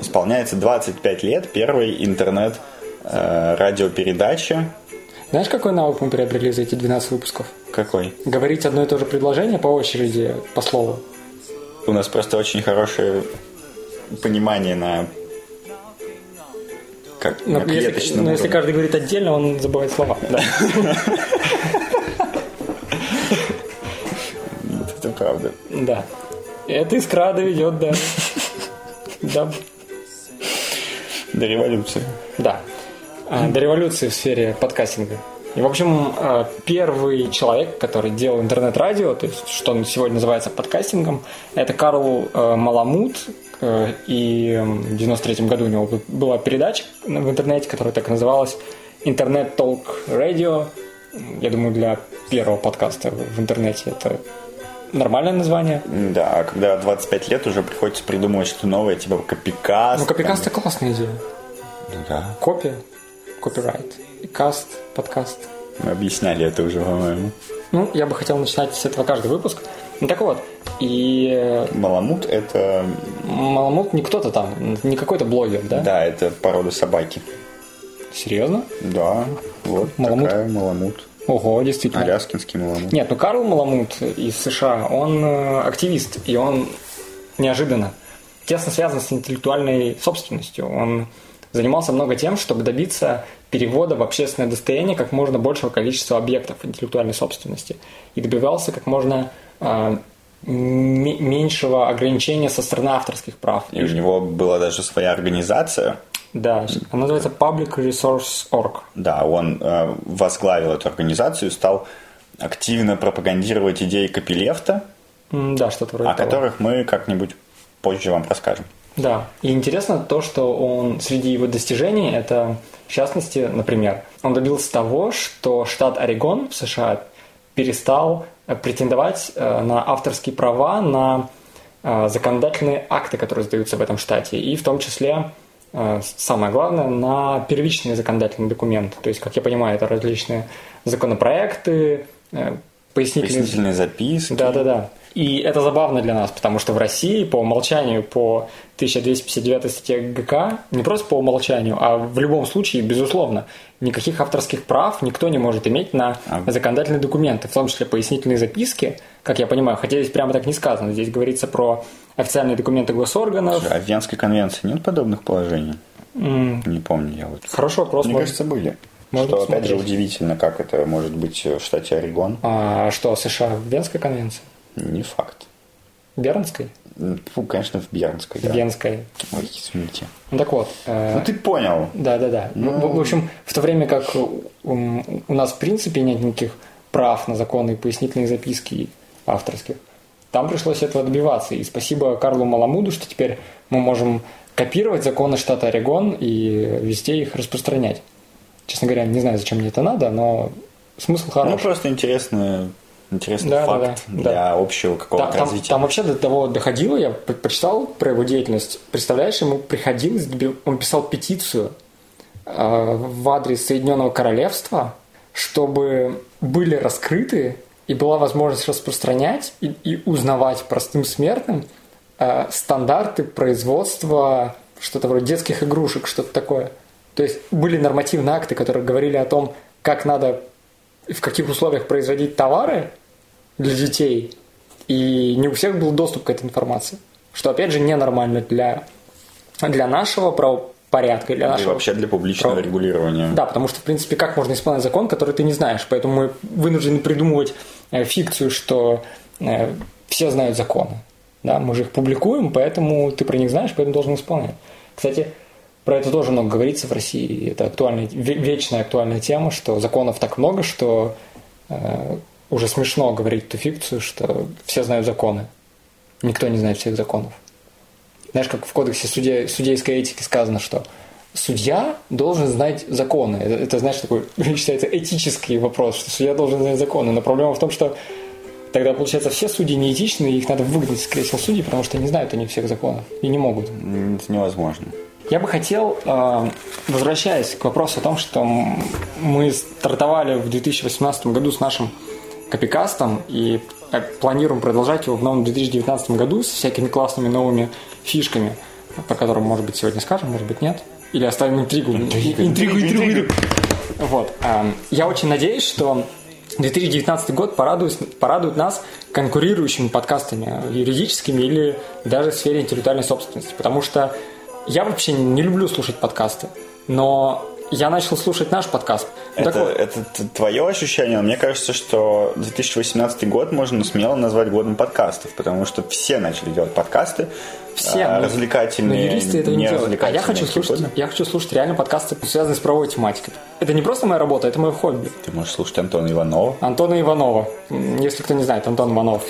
Speaker 2: Исполняется 25 лет первой интернет э, радиопередачи.
Speaker 1: Знаешь, какой навык мы приобрели за эти 12 выпусков?
Speaker 2: Какой?
Speaker 1: Говорить одно и то же предложение по очереди, по слову.
Speaker 2: У нас просто очень хорошее понимание на как
Speaker 1: Но,
Speaker 2: на
Speaker 1: если,
Speaker 2: клеточном
Speaker 1: но если каждый говорит отдельно, он забывает слова.
Speaker 2: Это правда.
Speaker 1: да. Это искра доведет до... до-
Speaker 2: До революции.
Speaker 1: Да. А, До революции в сфере подкастинга. И, в общем, а, первый человек, который делал интернет-радио, то есть, что сегодня называется подкастингом, это Карл э, Маламут. Э, И м, в 93 году у него была передача в интернете, которая так и называлась «Интернет Толк Радио». Я думаю, для первого подкаста в интернете это нормальное название.
Speaker 2: Да, а когда 25 лет уже приходится придумывать что-то новое, типа копикаст.
Speaker 1: Ну, копикаст – это классная идея.
Speaker 2: там. Да,
Speaker 1: Копия, копирайт, каст, подкаст.
Speaker 2: мы объясняли это уже, по-моему.
Speaker 1: Ну, я бы хотел начинать с этого каждый выпуск. Ну так вот, и э,
Speaker 2: Маламут это,
Speaker 1: Маламут не кто-то там, не какой-то блогер, да?
Speaker 2: да, это порода собаки.
Speaker 1: Серьезно?
Speaker 2: Да, вот
Speaker 1: Маламут?
Speaker 2: такая маламут.
Speaker 1: Ого, действительно.
Speaker 2: Аляскинский маламут.
Speaker 1: Нет, ну Карл Маламут из США, он э, активист, и он неожиданно тесно связан с интеллектуальной собственностью. Он занимался много тем, чтобы добиться перевода в общественное достояние как можно большего количества объектов интеллектуальной собственности. И добивался как можно э, меньшего ограничения со стороны авторских прав.
Speaker 2: И у него была даже своя организация.
Speaker 1: Да, она называется Public Resource Org.
Speaker 2: Да, он э, возглавил эту организацию и стал активно пропагандировать идеи Копилефта,
Speaker 1: М, Да, что-то вроде
Speaker 2: о
Speaker 1: того.
Speaker 2: которых мы как-нибудь позже вам расскажем.
Speaker 1: Да, и интересно то, что он среди его достижений, это в частности, например, он добился того, что штат Орегон в США перестал э, претендовать э, на авторские права на э, законодательные акты, которые издаются в этом штате, и в том числе, самое главное, на первичные законодательные документы. То есть, как я понимаю, это различные законопроекты, пояснительные
Speaker 2: Пояснительные записки.
Speaker 1: да, да, да. И это забавно для нас, потому что в России по умолчанию по 1259 статье ГК, не просто по умолчанию, а в любом случае, безусловно, никаких авторских прав никто не может иметь на
Speaker 2: А.
Speaker 1: законодательные документы, в том числе пояснительные записки, как я понимаю, хотя здесь прямо так не сказано, здесь говорится про официальные документы госорганов.
Speaker 2: А в Венской конвенции нет подобных положений? Не помню я вот.
Speaker 1: Хорошо, просто
Speaker 2: Мне
Speaker 1: можно-
Speaker 2: кажется, были.
Speaker 1: Можно
Speaker 2: что, опять же,
Speaker 1: посмотреть.
Speaker 2: удивительно, как это может быть в штате Орегон.
Speaker 1: А что, США в Венской конвенции?
Speaker 2: Не факт.
Speaker 1: Бернской?
Speaker 2: Фу, конечно, в Бернской, да.
Speaker 1: Венской.
Speaker 2: Ой, извините.
Speaker 1: Ну так вот. э,
Speaker 2: Ну ты понял.
Speaker 1: Да, да, да. Ну, в, в общем, в то время как ум, у нас в принципе нет никаких прав на законы и пояснительные записки авторских, там пришлось этого добиваться. И спасибо Карлу Маламуду, что теперь мы можем копировать законы штата Орегон и везде их распространять. Честно говоря, не знаю, зачем мне это надо, но смысл
Speaker 2: Ну,
Speaker 1: хороший.
Speaker 2: просто интересный, интересный
Speaker 1: Да, да,
Speaker 2: факт
Speaker 1: да,
Speaker 2: для
Speaker 1: да.
Speaker 2: общего какого-то
Speaker 1: там-
Speaker 2: развития.
Speaker 1: там вообще до того доходило, я почитал про его деятельность. Представляешь, ему приходилось, он писал петицию э, в адрес Соединенного Королевства, чтобы были раскрыты и была возможность распространять и, и узнавать простым смертным э, стандарты производства что-то вроде детских игрушек, что-то такое. То есть были нормативные акты, которые говорили о том, как надо в каких условиях производить товары для детей, и не у всех был доступ к этой информации. Что, опять же, ненормально для, для нашего правопорядка, для
Speaker 2: И
Speaker 1: нашего...
Speaker 2: вообще для публичного
Speaker 1: Про-
Speaker 2: регулирования.
Speaker 1: Да, потому что, в принципе, как можно исполнять закон, который ты не знаешь? Поэтому мы вынуждены придумывать э, фикцию, что э, все знают законы. Да, мы же их публикуем, поэтому ты про них знаешь, поэтому должен исполнять. Кстати, про это тоже много говорится в России. Это актуальная, ве- вечная актуальная тема, что законов так много, что э, уже смешно говорить ту фикцию, что все знают законы. Никто не знает всех законов. Знаешь, как в кодексе судей- судейской этики сказано, что судья должен знать законы. Это, это, знаешь, такой считается этический вопрос, что судья должен знать законы. Но проблема в том, что тогда, получается, все судьи неэтичны, и их надо выгнать с кресел судей, потому что не знают они всех законов и не могут.
Speaker 2: Это невозможно.
Speaker 1: Я бы хотел, э, возвращаясь к вопросу о том, что мы стартовали в 2018 году с нашим копикастом и э, планируем продолжать его в новом 2019 году с всякими классными новыми фишками, по которым, может быть, сегодня скажем, может быть, нет. Или оставим интригу. Интригу, интригу, интригу. Вот. эм, Я очень надеюсь, что 2019 год порадует, порадует нас конкурирующими подкастами, юридическими или даже в сфере интеллектуальной собственности. Потому что я вообще не люблю слушать подкасты, но я начал слушать наш подкаст. Ну,
Speaker 2: Это,
Speaker 1: так вот,
Speaker 2: это твое ощущение, но мне кажется, что 2018 год можно смело назвать годом подкастов, потому что все начали делать подкасты,
Speaker 1: все
Speaker 2: а,
Speaker 1: но-
Speaker 2: развлекательные,
Speaker 1: но юристы этого не делают. А я хочу слушать, я хочу слушать реально подкасты, связанные с правовой тематикой. Это не просто моя работа, это мое хобби.
Speaker 2: Ты можешь слушать Антона Иванова,
Speaker 1: Антона Иванова. Если кто не знает, Антон Иванов,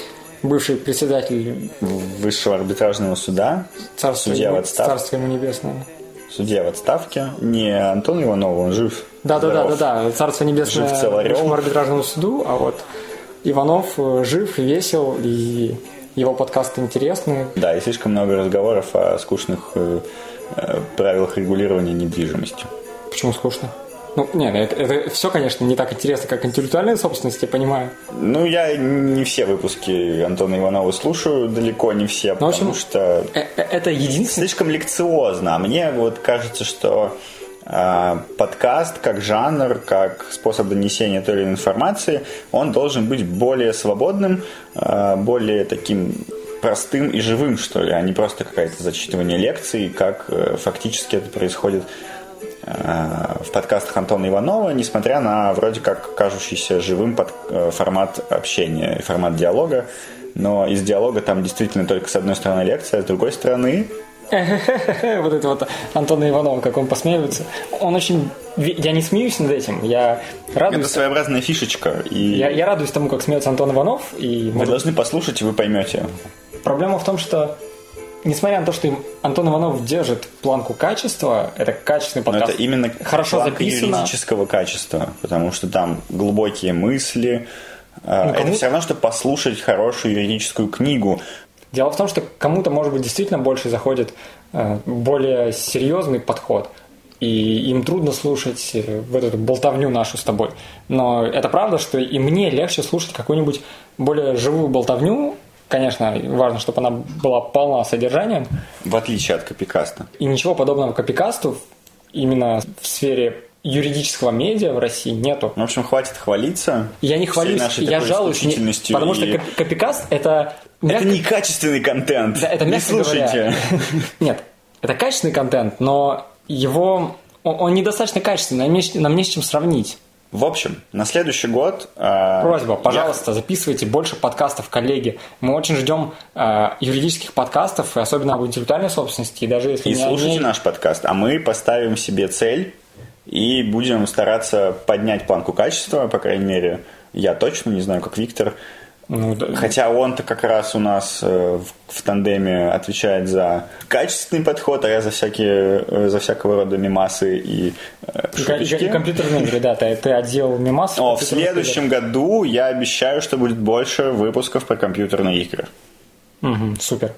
Speaker 1: бывший председатель
Speaker 2: Высшего арбитражного суда,
Speaker 1: царства,
Speaker 2: Судья в
Speaker 1: ему-
Speaker 2: отставке.
Speaker 1: царства ему небесное.
Speaker 2: Судья в отставке, не Антон Иванов, он жив.
Speaker 1: Да, да, да,
Speaker 2: здоров.
Speaker 1: да, да. Царство небесное
Speaker 2: Жив
Speaker 1: высшему арбитражному суду, а вот Иванов э, жив и весел, и его подкасты интересные.
Speaker 2: Да, и слишком много разговоров о скучных э, э, правилах регулирования недвижимости.
Speaker 1: Почему скучно? Ну, нет, это, это все, конечно, не так интересно, как интеллектуальная собственность, я понимаю.
Speaker 2: Ну, я не все выпуски Антона Иванова слушаю, далеко не все,
Speaker 1: Ну, в общем,
Speaker 2: потому что
Speaker 1: Э, э, Это единственное...
Speaker 2: слишком лекциозно. А мне вот кажется, что э, подкаст как жанр, как способ донесения той или иной информации, он должен быть более свободным, э, более таким простым и живым, что ли, а не просто какое-то зачитывание лекций, как э, фактически это происходит в подкастах Антона Иванова, несмотря на вроде как кажущийся живым под- э, формат общения, и формат диалога. Но из диалога там действительно только с одной стороны лекция, а с другой стороны
Speaker 1: Вот это вот Антона Иванова, как он посмеивается. Он очень... Я не смеюсь над этим, я
Speaker 2: Это
Speaker 1: радуюсь...
Speaker 2: своеобразная фишечка, и
Speaker 1: Я, я радуюсь тому, как смеется Антон Иванов, и
Speaker 2: вы должны послушать, и вы поймете.
Speaker 1: Проблема в том, что несмотря на то, что им Антон Иванов держит планку качества, это качественный
Speaker 2: Но
Speaker 1: подкаст.
Speaker 2: это именно
Speaker 1: хорошо записано.
Speaker 2: юридического качества, потому что там глубокие мысли. А,
Speaker 1: Ну,
Speaker 2: Это все равно, что послушать хорошую юридическую книгу.
Speaker 1: Дело в том, что кому-то, может быть, действительно больше заходит э, более серьезный подход, и им трудно слушать э, вот эту болтовню нашу с тобой. Но это правда, что и мне легче слушать какую-нибудь более живую болтовню. Конечно, важно, чтобы она была полна содержанием,
Speaker 2: В отличие от копикаста.
Speaker 1: И ничего подобного копикасту именно в сфере юридического медиа в России нету.
Speaker 2: В общем, хватит хвалиться.
Speaker 1: Я не хвалюсь, я жалуюсь, не- потому что
Speaker 2: и-
Speaker 1: коп- копикаст это...
Speaker 2: Это
Speaker 1: мягко-
Speaker 2: некачественный контент.
Speaker 1: Да, это
Speaker 2: не
Speaker 1: мягко
Speaker 2: слушайте.
Speaker 1: говоря. Нет, это качественный контент, но его... Он, он недостаточно качественный, нам не, нам не с чем сравнить.
Speaker 2: В общем, на следующий год... а,
Speaker 1: Просьба,
Speaker 2: я-
Speaker 1: пожалуйста, записывайте больше подкастов, коллеги. Мы очень ждем э, юридических подкастов, особенно об интеллектуальной собственности. И даже если
Speaker 2: И
Speaker 1: не
Speaker 2: слушайте
Speaker 1: они-
Speaker 2: наш подкаст. А мы поставим себе цель и будем стараться поднять планку качества, по крайней мере, я точно, не знаю, как Виктор.
Speaker 1: Ну, да.
Speaker 2: Хотя он-то как раз у нас э, в, тандеме отвечает за качественный подход, а я за всякие, э, за всякого рода мемасы и э, шуточки.
Speaker 1: компьютерные игры, да, ты, ты отдел мимасов.
Speaker 2: Но в следующем году я обещаю, что будет больше выпусков про компьютерные игры.
Speaker 1: Мгм, супер.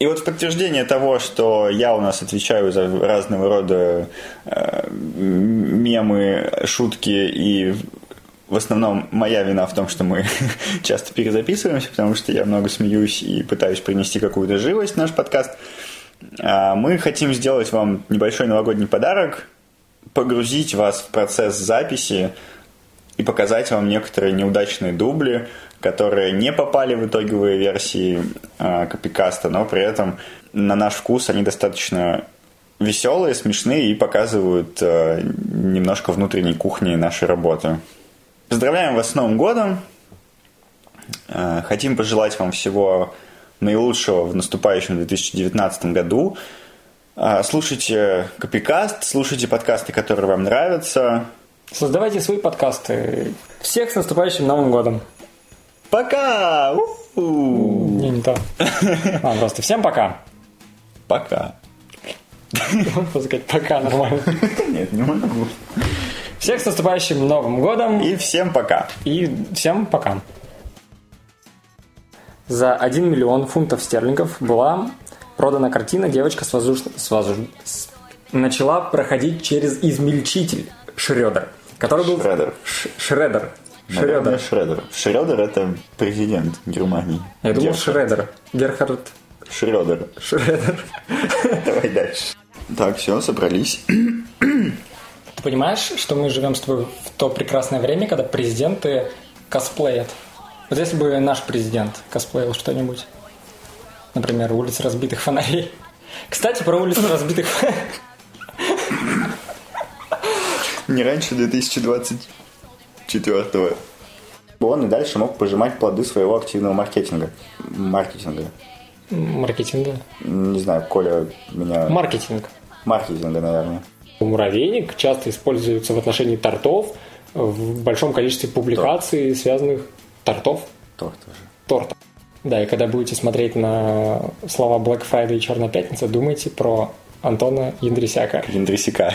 Speaker 2: И вот в подтверждение того, что я у нас отвечаю за разного рода э, мемы, шутки и в основном моя вина в том, что мы часто перезаписываемся, потому что я много смеюсь и пытаюсь принести какую-то живость в наш подкаст. А, Мы хотим сделать вам небольшой новогодний подарок, погрузить вас в процесс записи и показать вам некоторые неудачные дубли, которые не попали в итоговые версии э, копикаста, но при этом на наш вкус они достаточно веселые, смешные и показывают э, немножко внутренней кухни нашей работы. Поздравляем вас с Новым годом! Э, Хотим пожелать вам всего наилучшего в наступающем 2019 году. Э, Слушайте Копикаст, слушайте подкасты, которые вам нравятся.
Speaker 1: Создавайте свои подкасты. Всех с наступающим Новым годом.
Speaker 2: Пока! У-у.
Speaker 1: Не, не то. А, просто всем пока.
Speaker 2: Пока.
Speaker 1: Можно сказать пока нормально.
Speaker 2: Нет, не могу.
Speaker 1: Всех с наступающим Новым годом.
Speaker 2: И всем пока.
Speaker 1: И всем пока. За 1 миллион фунтов стерлингов была продана картина «Девочка с воздушным...» с воздуш- с- Начала проходить через измельчитель Шредер, который был...
Speaker 2: Шредер.
Speaker 1: Ш- Шредер.
Speaker 2: Наверное, Шредер. Шредер это президент Германии.
Speaker 1: Я думал,
Speaker 2: Герхард.
Speaker 1: Шредер. Герхард
Speaker 2: Шредер.
Speaker 1: Шредер.
Speaker 2: Давай дальше. Так, все, собрались.
Speaker 1: Ты понимаешь, что мы живем с тобой в то прекрасное время, когда президенты косплеят? Вот если бы наш президент косплеил что-нибудь, например, улицы разбитых фонарей. Кстати, про улицы разбитых фонарей.
Speaker 2: Не раньше 2024 Он и дальше мог пожимать плоды своего активного маркетинга. Маркетинга.
Speaker 1: Маркетинга.
Speaker 2: Не знаю, Коля меня...
Speaker 1: Маркетинг.
Speaker 2: Маркетинга, наверное.
Speaker 1: Муравейник часто используется в отношении тортов в большом количестве публикаций, связанных тортов,
Speaker 2: Торт тоже.
Speaker 1: торта. Да, и когда будете смотреть на слова Black Friday и Черная пятница, думайте про Антона Яндрисяка.
Speaker 2: Яндрисика.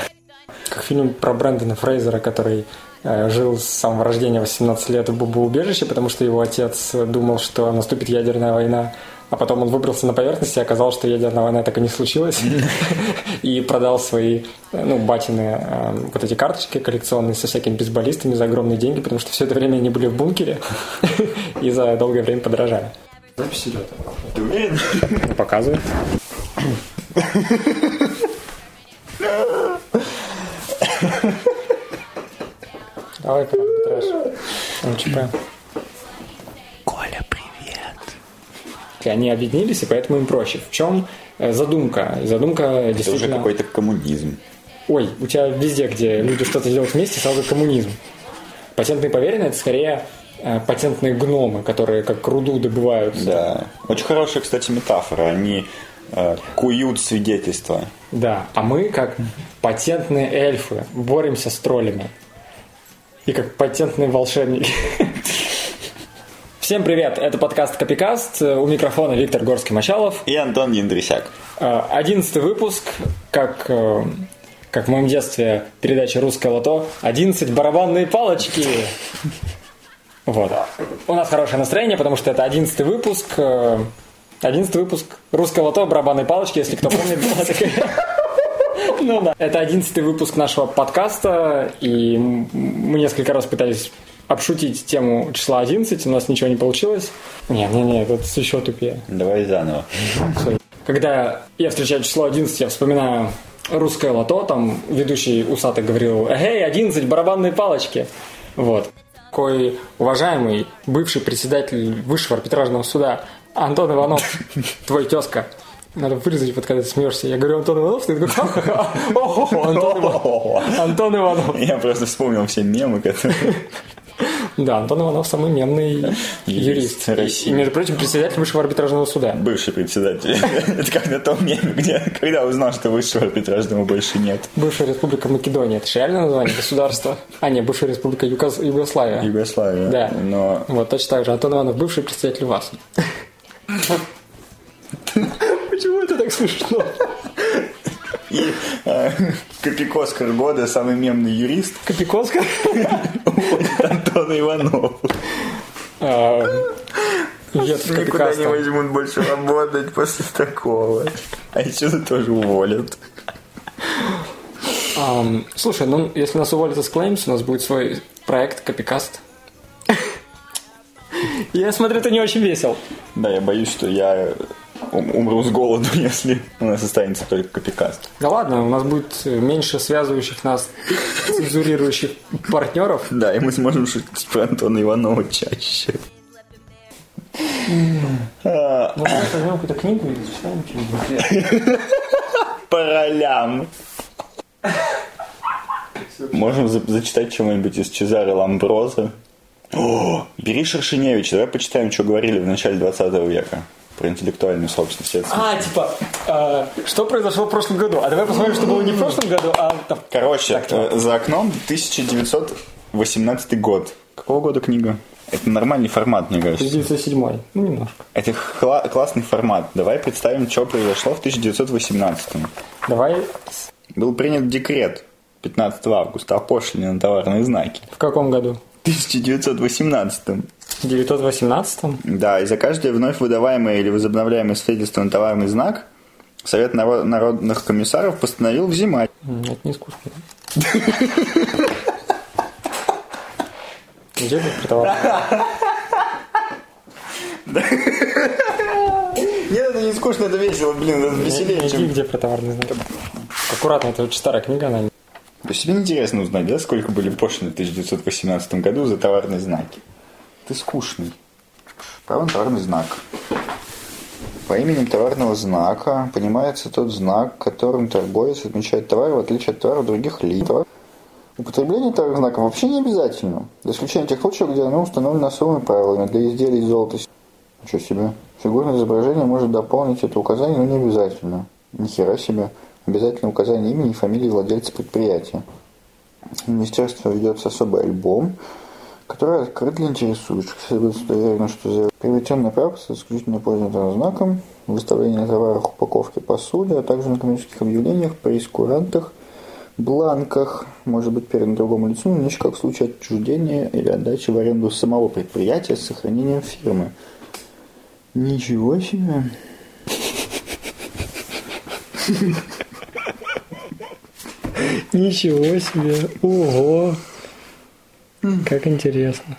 Speaker 1: Как фильм про Брэндона Фрейзера, который э, жил с самого рождения 18 лет в бомбоубежище, потому что его отец думал, что наступит ядерная война, а потом он выбрался на поверхность и оказалось, что ядерная война так и не случилась, и продал свои, ну, батины э, вот эти карточки коллекционные со всякими бейсболистами за огромные деньги, потому что все это время они были в бункере и за долгое время подорожали. Запись идет.
Speaker 2: Ты уверен?
Speaker 1: Показывает. Давай, короткометраж. МЧП.
Speaker 2: Коля, привет.
Speaker 1: Они объединились, и поэтому им проще. В чем э, задумка? Задумка
Speaker 2: Это уже
Speaker 1: действительно...
Speaker 2: какой-то коммунизм.
Speaker 1: Ой, у тебя везде, где люди что-то делают вместе, сразу коммунизм. Патентные поверенные – это скорее э, патентные гномы, которые как руду добывают.
Speaker 2: Да. Очень хорошая, кстати, метафора. Они э, куют свидетельства.
Speaker 1: Да, а мы, как патентные эльфы, боремся с троллями. И как патентные волшебники. Всем привет, это подкаст Копикаст. У микрофона Виктор Горский-Мачалов.
Speaker 2: И Антон Яндрисяк.
Speaker 1: Э, Одиннадцатый выпуск, как, э, как в моем детстве передача «Русское лото». 11 барабанные палочки. Вот. У нас хорошее настроение, потому что это одиннадцатый выпуск. э, Одиннадцатый выпуск «Русское лото», барабанные палочки, если кто помнит, была такая... Ну да. Это одиннадцатый выпуск нашего подкаста, и мы несколько раз пытались обшутить тему числа 11, у нас ничего не получилось. Не-не-не, это еще тупее.
Speaker 2: Давай заново.
Speaker 1: Когда я встречаю число 11, я вспоминаю русское лото, там ведущий усатый говорил «Эй, 11, барабанные палочки!» Вот. Такой уважаемый бывший председатель высшего арбитражного суда Антон Иванов, твой тезка. Надо вырезать, вот когда ты смеешься. Я говорю, Антон Иванов, ты такой, Антон Иванов. Антон Иванов.
Speaker 2: Я просто вспомнил все мемы, которые...
Speaker 1: Да, Антон Иванов самый мемный юрист.
Speaker 2: России.
Speaker 1: И, между прочим, председатель высшего арбитражного суда.
Speaker 2: Бывший председатель. Это как на том меме, где когда узнал, что высшего арбитражного больше нет.
Speaker 1: Бывшая республика Македония. Это же реальное название государства? А, нет, бывшая республика Югос- Югославия.
Speaker 2: Югославия.
Speaker 1: Да.
Speaker 2: Но
Speaker 1: Вот точно так же. Антон Иванов, бывший представитель ВАС. Почему это так смешно?
Speaker 2: И э, года, самый мемный юрист,
Speaker 1: Копикоска?
Speaker 2: Антон Иванов.
Speaker 1: А, Нет,
Speaker 2: Никуда не возьмут больше работать после такого. А еще тоже уволят.
Speaker 1: Ам, Слушай, ну если нас уволят из Claims, у нас будет свой проект Копикаст. Я смотрю, ты не очень весел.
Speaker 2: Да, я боюсь, что я умру с голоду, если у нас останется только копикаст.
Speaker 1: Да ладно, у нас будет меньше связывающих нас цензурирующих партнеров.
Speaker 2: Да, и мы сможем шутить про Антона Иванова чаще. А,
Speaker 1: Ну, давай возьмем какую-то книгу и зачитаем что-нибудь.
Speaker 2: По ролям. Можем за- зачитать что-нибудь из Чезаре Ламброза. О, бери Шершеневич, давай почитаем, что говорили в начале 20 века про интеллектуальную собственность. Это-
Speaker 1: А, типа, э, что произошло в прошлом году? А давай посмотрим, что было не в прошлом году, а там...
Speaker 2: Короче,
Speaker 1: Так,
Speaker 2: э, за окном 1918 год. Какого года книга? Это нормальный формат, мне кажется.
Speaker 1: 1907. Ну, немножко.
Speaker 2: Это хла- классный формат. Давай представим, что произошло в 1918.
Speaker 1: Давай,
Speaker 2: Был принят декрет 15 августа о пошлине на товарные знаки.
Speaker 1: в каком году?
Speaker 2: В 1918.
Speaker 1: В 918
Speaker 2: Да, и за каждое вновь выдаваемое или возобновляемое свидетельство на товарный знак Совет наро- народных комиссаров постановил взимать.
Speaker 1: Это не скучно. Где товарный знак?
Speaker 2: Нет, это не скучно, это весело, блин, это веселее, чем...
Speaker 1: где про товарный знак. Аккуратно, это очень старая книга, она
Speaker 2: себе интересно узнать, да, сколько были пошлины в 1918 году за товарные знаки? Ты скучный. Право на товарный знак. По именем товарного знака понимается тот знак, которым торговец отмечает товар, в отличие от товаров других лиц. Употребление товарных знаков вообще не обязательно, за исключением тех случаев, где оно установлено особыми правилами для изделий из золота. Ничего себе. Фигурное изображение может дополнить это указание, но не обязательно. Ни хера себе. Обязательно указание имени и фамилии владельца предприятия. В министерстве ведется особый альбом, который открыт для интересующих. Следует уверенно, что за приобретенное право с исключительно пользовательным знаком, выставление на товарах, упаковке, посуде, а также на коммерческих объявлениях, прейскурантах, бланках, может быть передан другому лицу, но лишь как в случае отчуждения или отдачи в аренду самого предприятия с сохранением фирмы. Ничего себе.
Speaker 1: Ничего себе! Ого! Как интересно.